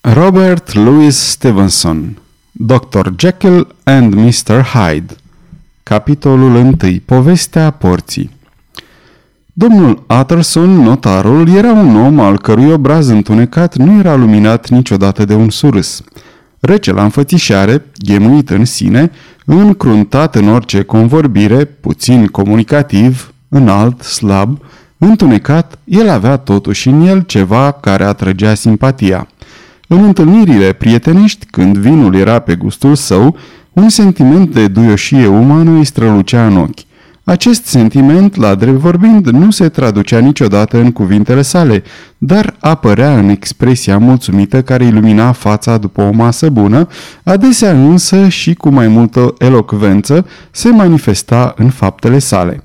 Robert Louis Stevenson Dr. Jekyll and Mr. Hyde Capitolul 1. Povestea porții Domnul Utterson, notarul, era un om al cărui obraz întunecat nu era luminat niciodată de un surâs. Rece la înfățișare, ghemuit în sine, încruntat în orice convorbire, puțin comunicativ, înalt, slab, întunecat, el avea totuși în el ceva care atrăgea simpatia – în întâlnirile prietenești, când vinul era pe gustul său, un sentiment de duioșie umană îi strălucea în ochi. Acest sentiment, la drept vorbind, nu se traducea niciodată în cuvintele sale, dar apărea în expresia mulțumită care ilumina fața după o masă bună, adesea însă și cu mai multă elocvență se manifesta în faptele sale.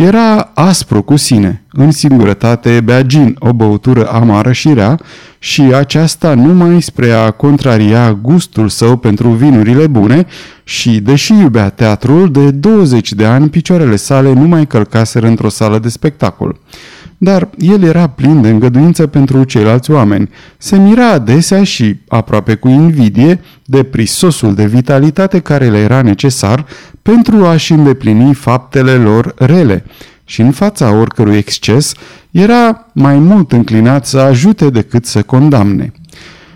Era aspru cu sine, în singurătate bea gin, o băutură amară și rea, și aceasta numai spre a contraria gustul său pentru vinurile bune și, deși iubea teatrul, de 20 de ani picioarele sale nu mai călcaseră într-o sală de spectacol dar el era plin de îngăduință pentru ceilalți oameni. Se mira adesea și, aproape cu invidie, de prisosul de vitalitate care le era necesar pentru a-și îndeplini faptele lor rele și în fața oricărui exces era mai mult înclinat să ajute decât să condamne.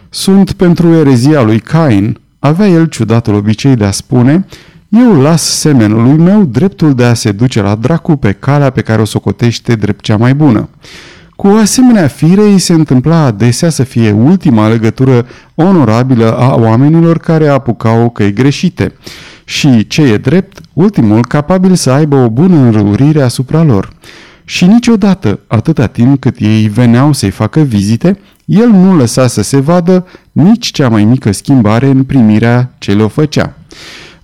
Sunt pentru erezia lui Cain, avea el ciudatul obicei de a spune, eu las semenului meu dreptul de a se duce la dracu pe calea pe care o socotește drept cea mai bună. Cu o asemenea fire îi se întâmpla adesea să fie ultima legătură onorabilă a oamenilor care apucau căi greșite și, ce e drept, ultimul capabil să aibă o bună înrăurire asupra lor. Și niciodată, atâta timp cât ei veneau să-i facă vizite, el nu lăsa să se vadă nici cea mai mică schimbare în primirea ce le-o făcea.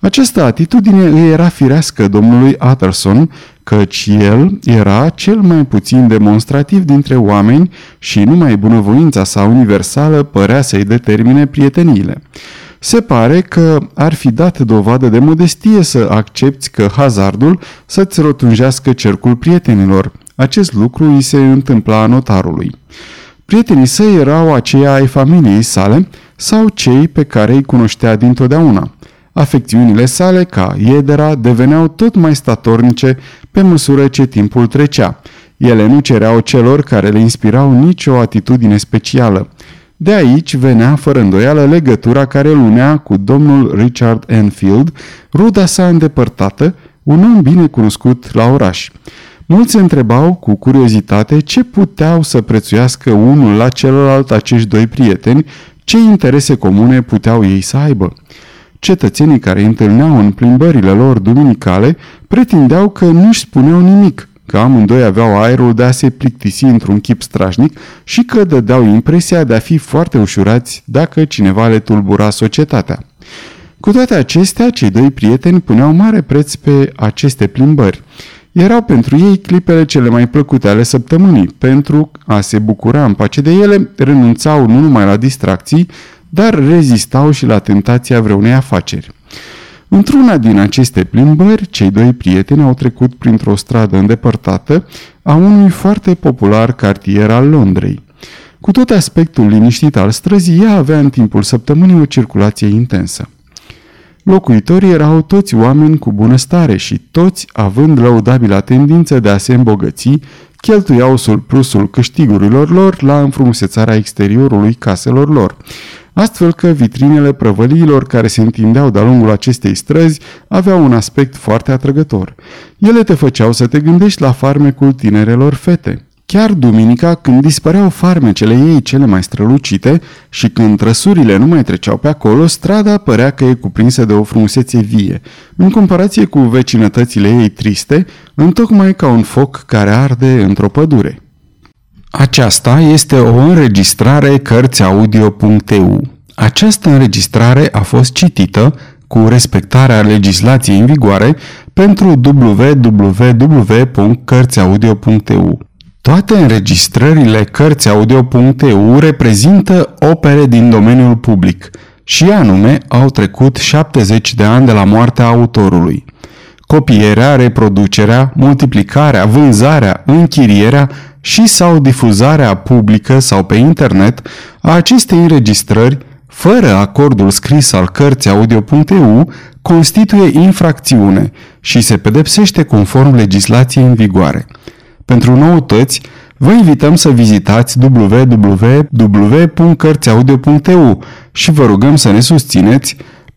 Această atitudine îi era firească domnului Utterson, căci el era cel mai puțin demonstrativ dintre oameni și numai bunăvoința sa universală părea să-i determine prieteniile. Se pare că ar fi dat dovadă de modestie să accepti că hazardul să-ți rotunjească cercul prietenilor. Acest lucru îi se întâmpla notarului. Prietenii săi erau aceia ai familiei sale sau cei pe care îi cunoștea dintotdeauna. Afecțiunile sale, ca iedera, deveneau tot mai statornice pe măsură ce timpul trecea. Ele nu cereau celor care le inspirau nicio atitudine specială. De aici venea fără îndoială legătura care îl unea cu domnul Richard Enfield, ruda sa îndepărtată, un om bine cunoscut la oraș. Mulți se întrebau cu curiozitate ce puteau să prețuiască unul la celălalt acești doi prieteni, ce interese comune puteau ei să aibă. Cetățenii care îi întâlneau în plimbările lor duminicale pretindeau că nu-și spuneau nimic, că amândoi aveau aerul de a se plictisi într-un chip strașnic și că dădeau impresia de a fi foarte ușurați dacă cineva le tulbura societatea. Cu toate acestea, cei doi prieteni puneau mare preț pe aceste plimbări. Erau pentru ei clipele cele mai plăcute ale săptămânii. Pentru a se bucura în pace de ele, renunțau nu numai la distracții, dar rezistau și la tentația vreunei afaceri. Într-una din aceste plimbări, cei doi prieteni au trecut printr-o stradă îndepărtată a unui foarte popular cartier al Londrei. Cu tot aspectul liniștit al străzii, ea avea în timpul săptămânii o circulație intensă. Locuitorii erau toți oameni cu bunăstare și toți, având lăudabila tendință de a se îmbogăți, cheltuiau surplusul câștigurilor lor la înfrumusețarea exteriorului caselor lor, astfel că vitrinele prăvăliilor care se întindeau de-a lungul acestei străzi aveau un aspect foarte atrăgător. Ele te făceau să te gândești la farmecul tinerelor fete. Chiar duminica, când dispăreau farmecele ei cele mai strălucite și când trăsurile nu mai treceau pe acolo, strada părea că e cuprinsă de o frumusețe vie, în comparație cu vecinătățile ei triste, întocmai ca un foc care arde într-o pădure. Aceasta este o înregistrare Cărțiaudio.eu. Această înregistrare a fost citită cu respectarea legislației în vigoare pentru www.cărțiaudio.eu. Toate înregistrările Cărțiaudio.eu reprezintă opere din domeniul public și anume au trecut 70 de ani de la moartea autorului. Copierea, reproducerea, multiplicarea, vânzarea, închirierea și sau difuzarea publică sau pe internet a acestei înregistrări fără acordul scris al cărții audio.eu constituie infracțiune și se pedepsește conform legislației în vigoare. Pentru noutăți, vă invităm să vizitați www.cărțiaudio.eu și vă rugăm să ne susțineți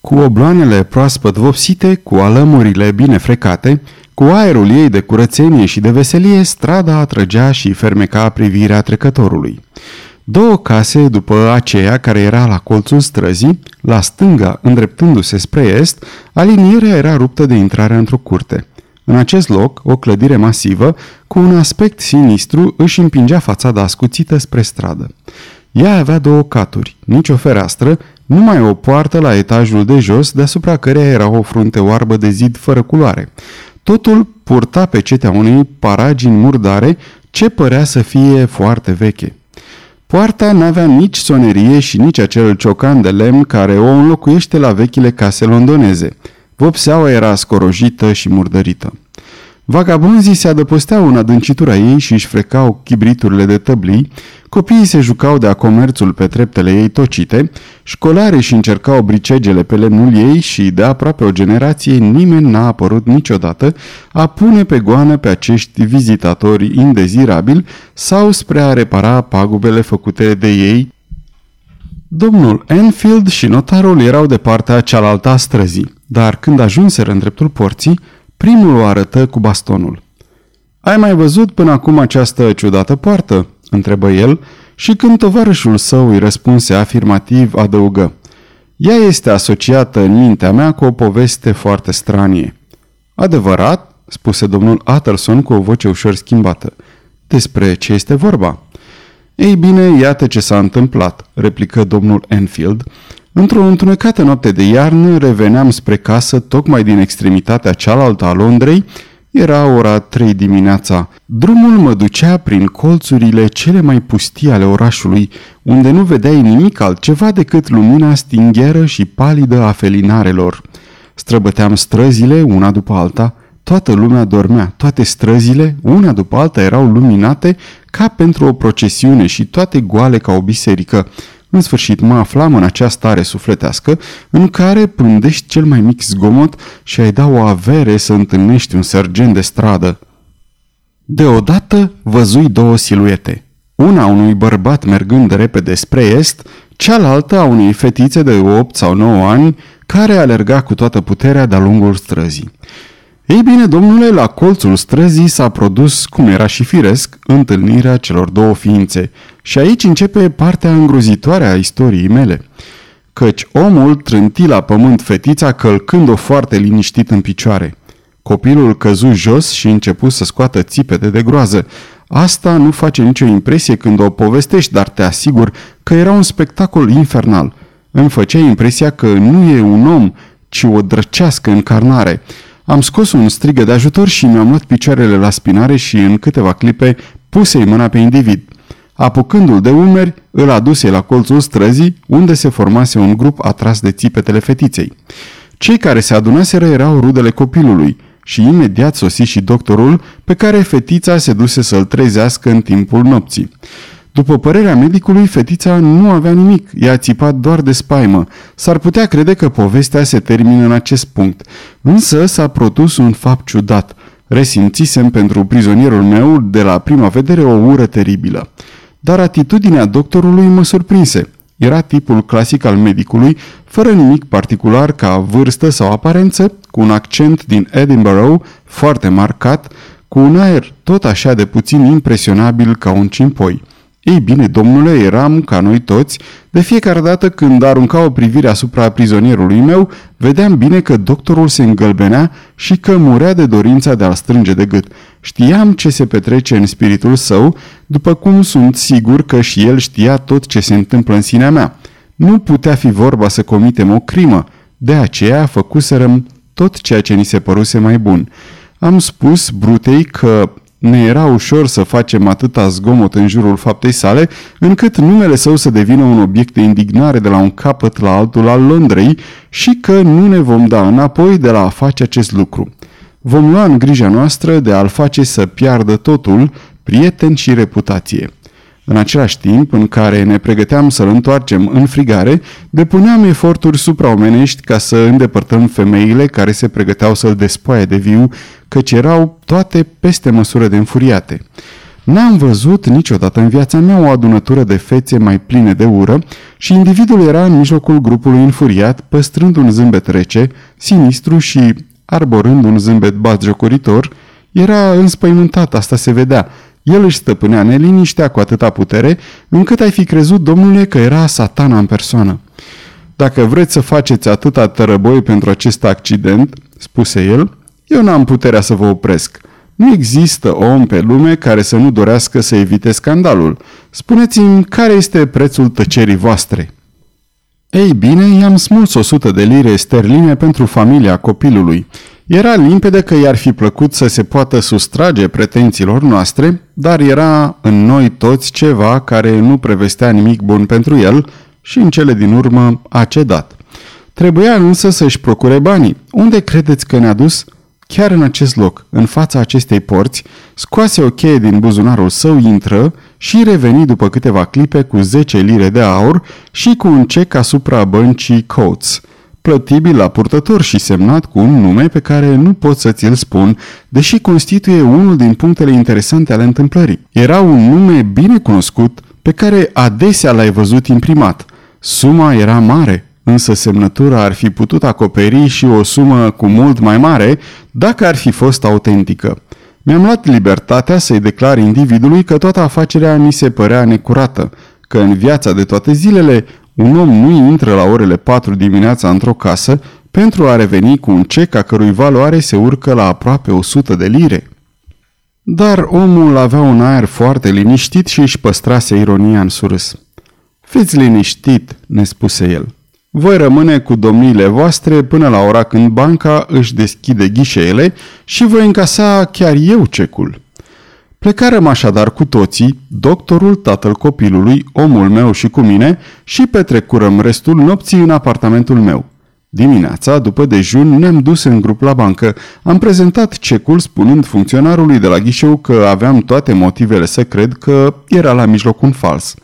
Cu obloanele proaspăt vopsite, cu alămurile bine frecate, cu aerul ei de curățenie și de veselie, strada atrăgea și fermeca privirea trecătorului. Două case după aceea care era la colțul străzii, la stânga, îndreptându-se spre est, alinierea era ruptă de intrarea într-o curte. În acest loc, o clădire masivă, cu un aspect sinistru, își împingea fațada ascuțită spre stradă. Ea avea două caturi, nici o fereastră, numai o poartă la etajul de jos, deasupra căreia era o frunte oarbă de zid fără culoare. Totul purta pe cetea unei paragini murdare ce părea să fie foarte veche. Poarta n-avea nici sonerie și nici acel ciocan de lemn care o înlocuiește la vechile case londoneze. Vopseaua era scorojită și murdărită. Vagabonzii se adăposteau în adâncitura ei și își frecau chibriturile de tăblii, copiii se jucau de-a comerțul pe treptele ei tocite, școlare și încercau bricegele pe lemnul ei și de aproape o generație nimeni n-a apărut niciodată a pune pe goană pe acești vizitatori indezirabili sau spre a repara pagubele făcute de ei. Domnul Enfield și notarul erau de partea cealaltă a străzii, dar când ajunseră în dreptul porții, Primul o arătă cu bastonul. Ai mai văzut până acum această ciudată poartă?" întrebă el și când tovarășul său îi răspunse afirmativ, adăugă. Ea este asociată în mintea mea cu o poveste foarte stranie. Adevărat?" spuse domnul Utterson cu o voce ușor schimbată. Despre ce este vorba?" Ei bine, iată ce s-a întâmplat," replică domnul Enfield, Într-o întunecată noapte de iarnă reveneam spre casă tocmai din extremitatea cealaltă a Londrei, era ora trei dimineața. Drumul mă ducea prin colțurile cele mai pustii ale orașului, unde nu vedeai nimic altceva decât lumina stingheră și palidă a felinarelor. Străbăteam străzile una după alta, toată lumea dormea, toate străzile, una după alta, erau luminate ca pentru o procesiune și toate goale ca o biserică. În sfârșit mă aflam în acea stare sufletească în care pândești cel mai mic zgomot și ai da o avere să întâlnești un sergent de stradă. Deodată văzui două siluete. Una unui bărbat mergând repede spre est, cealaltă a unei fetițe de 8 sau 9 ani care alerga cu toată puterea de-a lungul străzii. Ei bine, domnule, la colțul străzii s-a produs, cum era și firesc, întâlnirea celor două ființe. Și aici începe partea îngrozitoare a istoriei mele. Căci omul trânti la pământ fetița călcând-o foarte liniștit în picioare. Copilul căzu jos și începu să scoată țipete de groază. Asta nu face nicio impresie când o povestești, dar te asigur că era un spectacol infernal. Îmi făcea impresia că nu e un om, ci o drăcească încarnare. Am scos un strigă de ajutor și mi-am luat picioarele la spinare și în câteva clipe puse-i mâna pe individ. Apucându-l de umeri, îl aduse la colțul străzii, unde se formase un grup atras de țipetele fetiței. Cei care se adunaseră erau rudele copilului și imediat sosi și doctorul pe care fetița se duse să-l trezească în timpul nopții. După părerea medicului, fetița nu avea nimic, i-a țipat doar de spaimă. S-ar putea crede că povestea se termină în acest punct. Însă s-a produs un fapt ciudat. Resimțisem pentru prizonierul meu de la prima vedere o ură teribilă. Dar atitudinea doctorului mă surprinse. Era tipul clasic al medicului, fără nimic particular ca vârstă sau aparență, cu un accent din Edinburgh foarte marcat, cu un aer tot așa de puțin impresionabil ca un cimpoi. Ei bine, domnule, eram, ca noi toți, de fiecare dată când arunca o privire asupra prizonierului meu, vedeam bine că doctorul se îngălbenea și că murea de dorința de a-l strânge de gât. Știam ce se petrece în spiritul său, după cum sunt sigur că și el știa tot ce se întâmplă în sinea mea. Nu putea fi vorba să comitem o crimă, de aceea făcuserăm tot ceea ce ni se păruse mai bun. Am spus Brutei că ne era ușor să facem atâta zgomot în jurul faptei sale, încât numele său să devină un obiect de indignare de la un capăt la altul al Londrei și că nu ne vom da înapoi de la a face acest lucru. Vom lua în grija noastră de a-l face să piardă totul, prieten și reputație. În același timp în care ne pregăteam să-l întoarcem în frigare, depuneam eforturi supraomenești ca să îndepărtăm femeile care se pregăteau să-l despoie de viu, căci erau toate peste măsură de înfuriate. N-am văzut niciodată în viața mea o adunătură de fețe mai pline de ură și individul era în mijlocul grupului înfuriat, păstrând un zâmbet rece, sinistru și arborând un zâmbet batjocoritor, era înspăimântat, asta se vedea, el își stăpânea neliniștea cu atâta putere, încât ai fi crezut, domnule, că era satana în persoană. Dacă vreți să faceți atâta tărăboi pentru acest accident, spuse el, eu n-am puterea să vă opresc. Nu există om pe lume care să nu dorească să evite scandalul. Spuneți-mi care este prețul tăcerii voastre. Ei bine, i-am smuls o sută de lire sterline pentru familia copilului. Era limpede că i-ar fi plăcut să se poată sustrage pretențiilor noastre, dar era în noi toți ceva care nu prevestea nimic bun pentru el și în cele din urmă a cedat. Trebuia însă să-și procure banii. Unde credeți că ne-a dus? Chiar în acest loc, în fața acestei porți, scoase o cheie din buzunarul său, intră și reveni după câteva clipe cu 10 lire de aur și cu un cec asupra băncii Coates – plătibil la purtător și semnat cu un nume pe care nu pot să ți-l spun, deși constituie unul din punctele interesante ale întâmplării. Era un nume bine cunoscut, pe care adesea l-ai văzut imprimat. Suma era mare, însă semnătura ar fi putut acoperi și o sumă cu mult mai mare dacă ar fi fost autentică. Mi-am luat libertatea să-i declar individului că toată afacerea mi se părea necurată, că în viața de toate zilele un om nu intră la orele 4 dimineața într-o casă pentru a reveni cu un cec a cărui valoare se urcă la aproape 100 de lire. Dar omul avea un aer foarte liniștit și își păstrase ironia în surâs. Fiți liniștit, ne spuse el. Voi rămâne cu domniile voastre până la ora când banca își deschide ghișeele și voi încasa chiar eu cecul. Plecarăm așadar cu toții, doctorul, tatăl copilului, omul meu și cu mine și petrecurăm restul nopții în apartamentul meu. Dimineața, după dejun, ne-am dus în grup la bancă. Am prezentat cecul spunând funcționarului de la ghișeu că aveam toate motivele să cred că era la mijloc un fals.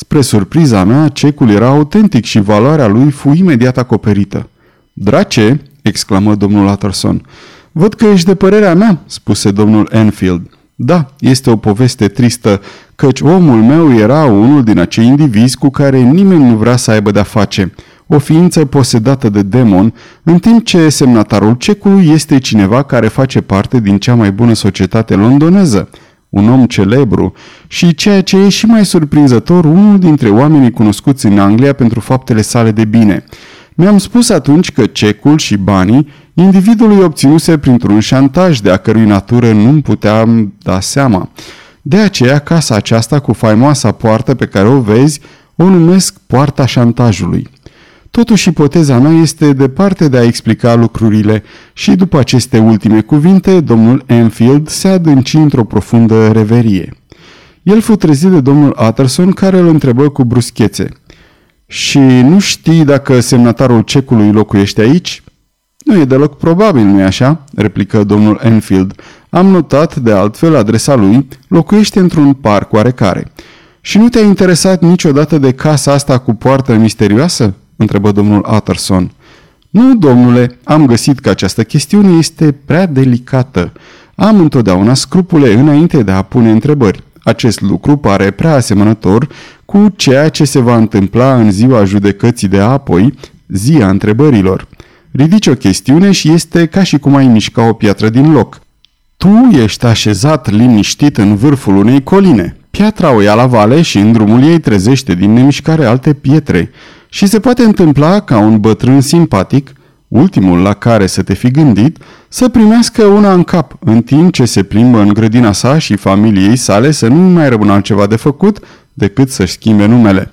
Spre surpriza mea, cecul era autentic și valoarea lui fu imediat acoperită. Drace!" exclamă domnul Utterson. Văd că ești de părerea mea," spuse domnul Enfield. Da, este o poveste tristă, căci omul meu era unul din acei indivizi cu care nimeni nu vrea să aibă de-a face, o ființă posedată de demon, în timp ce semnatarul cecului este cineva care face parte din cea mai bună societate londoneză, un om celebru și, ceea ce e și mai surprinzător, unul dintre oamenii cunoscuți în Anglia pentru faptele sale de bine. Mi-am spus atunci că cecul și banii individul îi obținuse printr-un șantaj de a cărui natură nu puteam da seama. De aceea, casa aceasta cu faimoasa poartă pe care o vezi, o numesc poarta șantajului. Totuși, ipoteza mea este departe de a explica lucrurile și după aceste ultime cuvinte, domnul Enfield se adânci într-o profundă reverie. El fu trezit de domnul Utterson, care îl întrebă cu bruschețe. Și nu știi dacă semnatarul cecului locuiește aici?" Nu e deloc probabil, nu-i așa?" replică domnul Enfield. Am notat, de altfel, adresa lui, locuiește într-un parc oarecare. Și nu te-a interesat niciodată de casa asta cu poartă misterioasă?" Întrebă domnul Utterson. Nu, domnule, am găsit că această chestiune este prea delicată. Am întotdeauna scrupule înainte de a pune întrebări. Acest lucru pare prea asemănător cu ceea ce se va întâmpla în ziua judecății de apoi, zia întrebărilor. Ridici o chestiune și este ca și cum ai mișca o piatră din loc. Tu ești așezat liniștit în vârful unei coline. Piatra o ia la vale și în drumul ei trezește din nemișcare alte pietre și se poate întâmpla ca un bătrân simpatic, ultimul la care să te fi gândit, să primească una în cap, în timp ce se plimbă în grădina sa și familiei sale să nu mai rămână altceva de făcut decât să-și schimbe numele.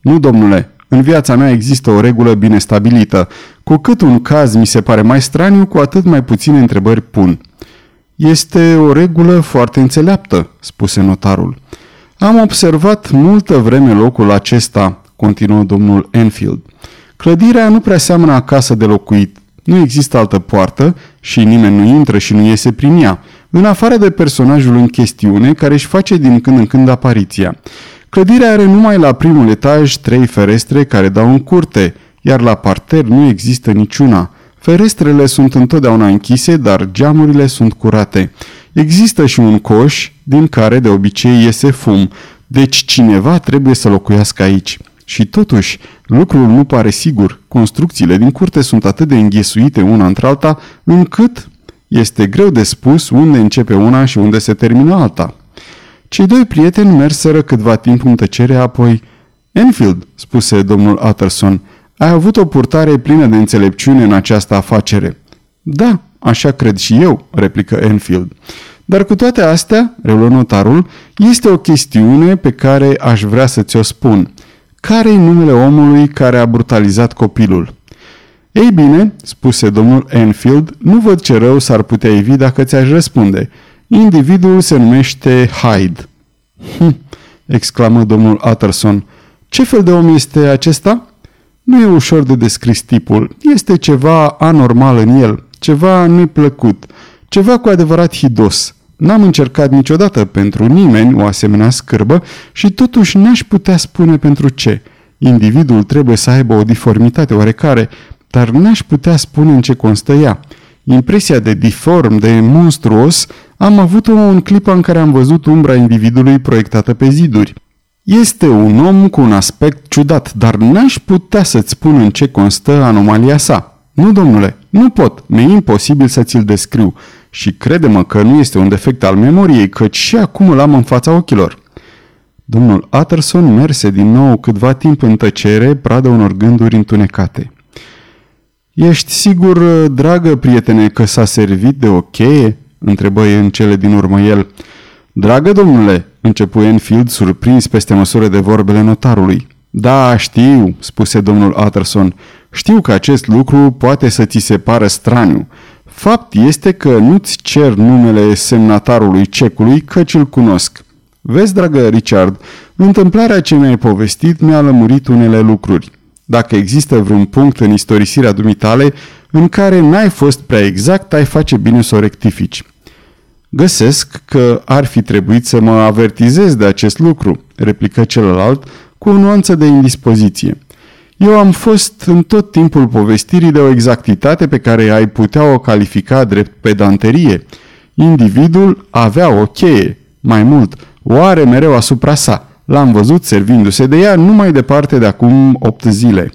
Nu, domnule, în viața mea există o regulă bine stabilită. Cu cât un caz mi se pare mai straniu, cu atât mai puține întrebări pun. Este o regulă foarte înțeleaptă, spuse notarul. Am observat multă vreme locul acesta, continuă domnul Enfield. Clădirea nu prea seamănă acasă de locuit. Nu există altă poartă și nimeni nu intră și nu iese prin ea, în afară de personajul în chestiune care își face din când în când apariția. Clădirea are numai la primul etaj trei ferestre care dau în curte, iar la parter nu există niciuna. Ferestrele sunt întotdeauna închise, dar geamurile sunt curate. Există și un coș din care de obicei iese fum, deci cineva trebuie să locuiască aici. Și totuși, lucrul nu pare sigur. Construcțiile din curte sunt atât de înghesuite una între alta, încât este greu de spus unde începe una și unde se termină alta. Cei doi prieteni merseră câtva timp în tăcere, apoi... Enfield, spuse domnul Utterson, ai avut o purtare plină de înțelepciune în această afacere. Da, așa cred și eu, replică Enfield. Dar cu toate astea, reluă notarul, este o chestiune pe care aș vrea să ți-o spun. Care-i numele omului care a brutalizat copilul? Ei bine, spuse domnul Enfield, nu văd ce rău s-ar putea evi dacă ți-aș răspunde. Individul se numește Hyde. Hm, exclamă domnul Utterson. Ce fel de om este acesta? Nu e ușor de descris tipul. Este ceva anormal în el, ceva neplăcut, ceva cu adevărat hidos. N-am încercat niciodată pentru nimeni o asemenea scârbă și totuși n-aș putea spune pentru ce. Individul trebuie să aibă o diformitate oarecare, dar n-aș putea spune în ce constă ea. Impresia de diform, de monstruos, am avut-o în clipa în care am văzut umbra individului proiectată pe ziduri. Este un om cu un aspect ciudat, dar n-aș putea să-ți spun în ce constă anomalia sa. Nu, domnule, nu pot, mi-e imposibil să ți-l descriu și crede-mă că nu este un defect al memoriei, căci și acum îl am în fața ochilor. Domnul Utterson merse din nou câtva timp în tăcere, pradă unor gânduri întunecate. Ești sigur, dragă prietene, că s-a servit de o cheie?" întrebă în cele din urmă el. Dragă domnule, începu Enfield surprins peste măsură de vorbele notarului. Da, știu, spuse domnul Utterson. Știu că acest lucru poate să ți se pară straniu. Fapt este că nu-ți cer numele semnatarului cecului, căci îl cunosc. Vezi, dragă Richard, întâmplarea ce mi-ai povestit mi-a lămurit unele lucruri. Dacă există vreun punct în istorisirea dumitale în care n-ai fost prea exact, ai face bine să o rectifici. Găsesc că ar fi trebuit să mă avertizez de acest lucru, replică celălalt cu o nuanță de indispoziție. Eu am fost în tot timpul povestirii de o exactitate pe care ai putea o califica drept pedanterie. Individul avea o cheie, mai mult, o are mereu asupra sa. L-am văzut servindu-se de ea numai departe de acum opt zile.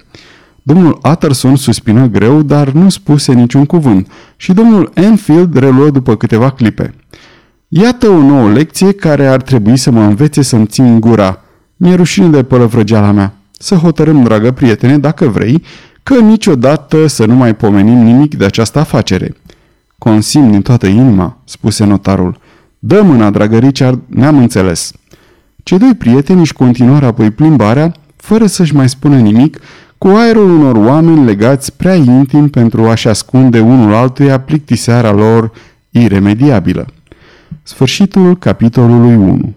Domnul Utterson suspină greu, dar nu spuse niciun cuvânt și domnul Enfield reluă după câteva clipe. Iată o nouă lecție care ar trebui să mă învețe să-mi țin gura. Mi-e rușine de pălăvrăgeala mea. Să hotărâm, dragă prietene, dacă vrei, că niciodată să nu mai pomenim nimic de această afacere. Consim din toată inima, spuse notarul. Dă mâna, dragă Richard, ne-am înțeles. Cei doi prieteni își continuară apoi plimbarea, fără să-și mai spună nimic, cu aerul unor oameni legați prea intim pentru a-și ascunde unul altuia plictiseara lor iremediabilă. Sfârșitul capitolului 1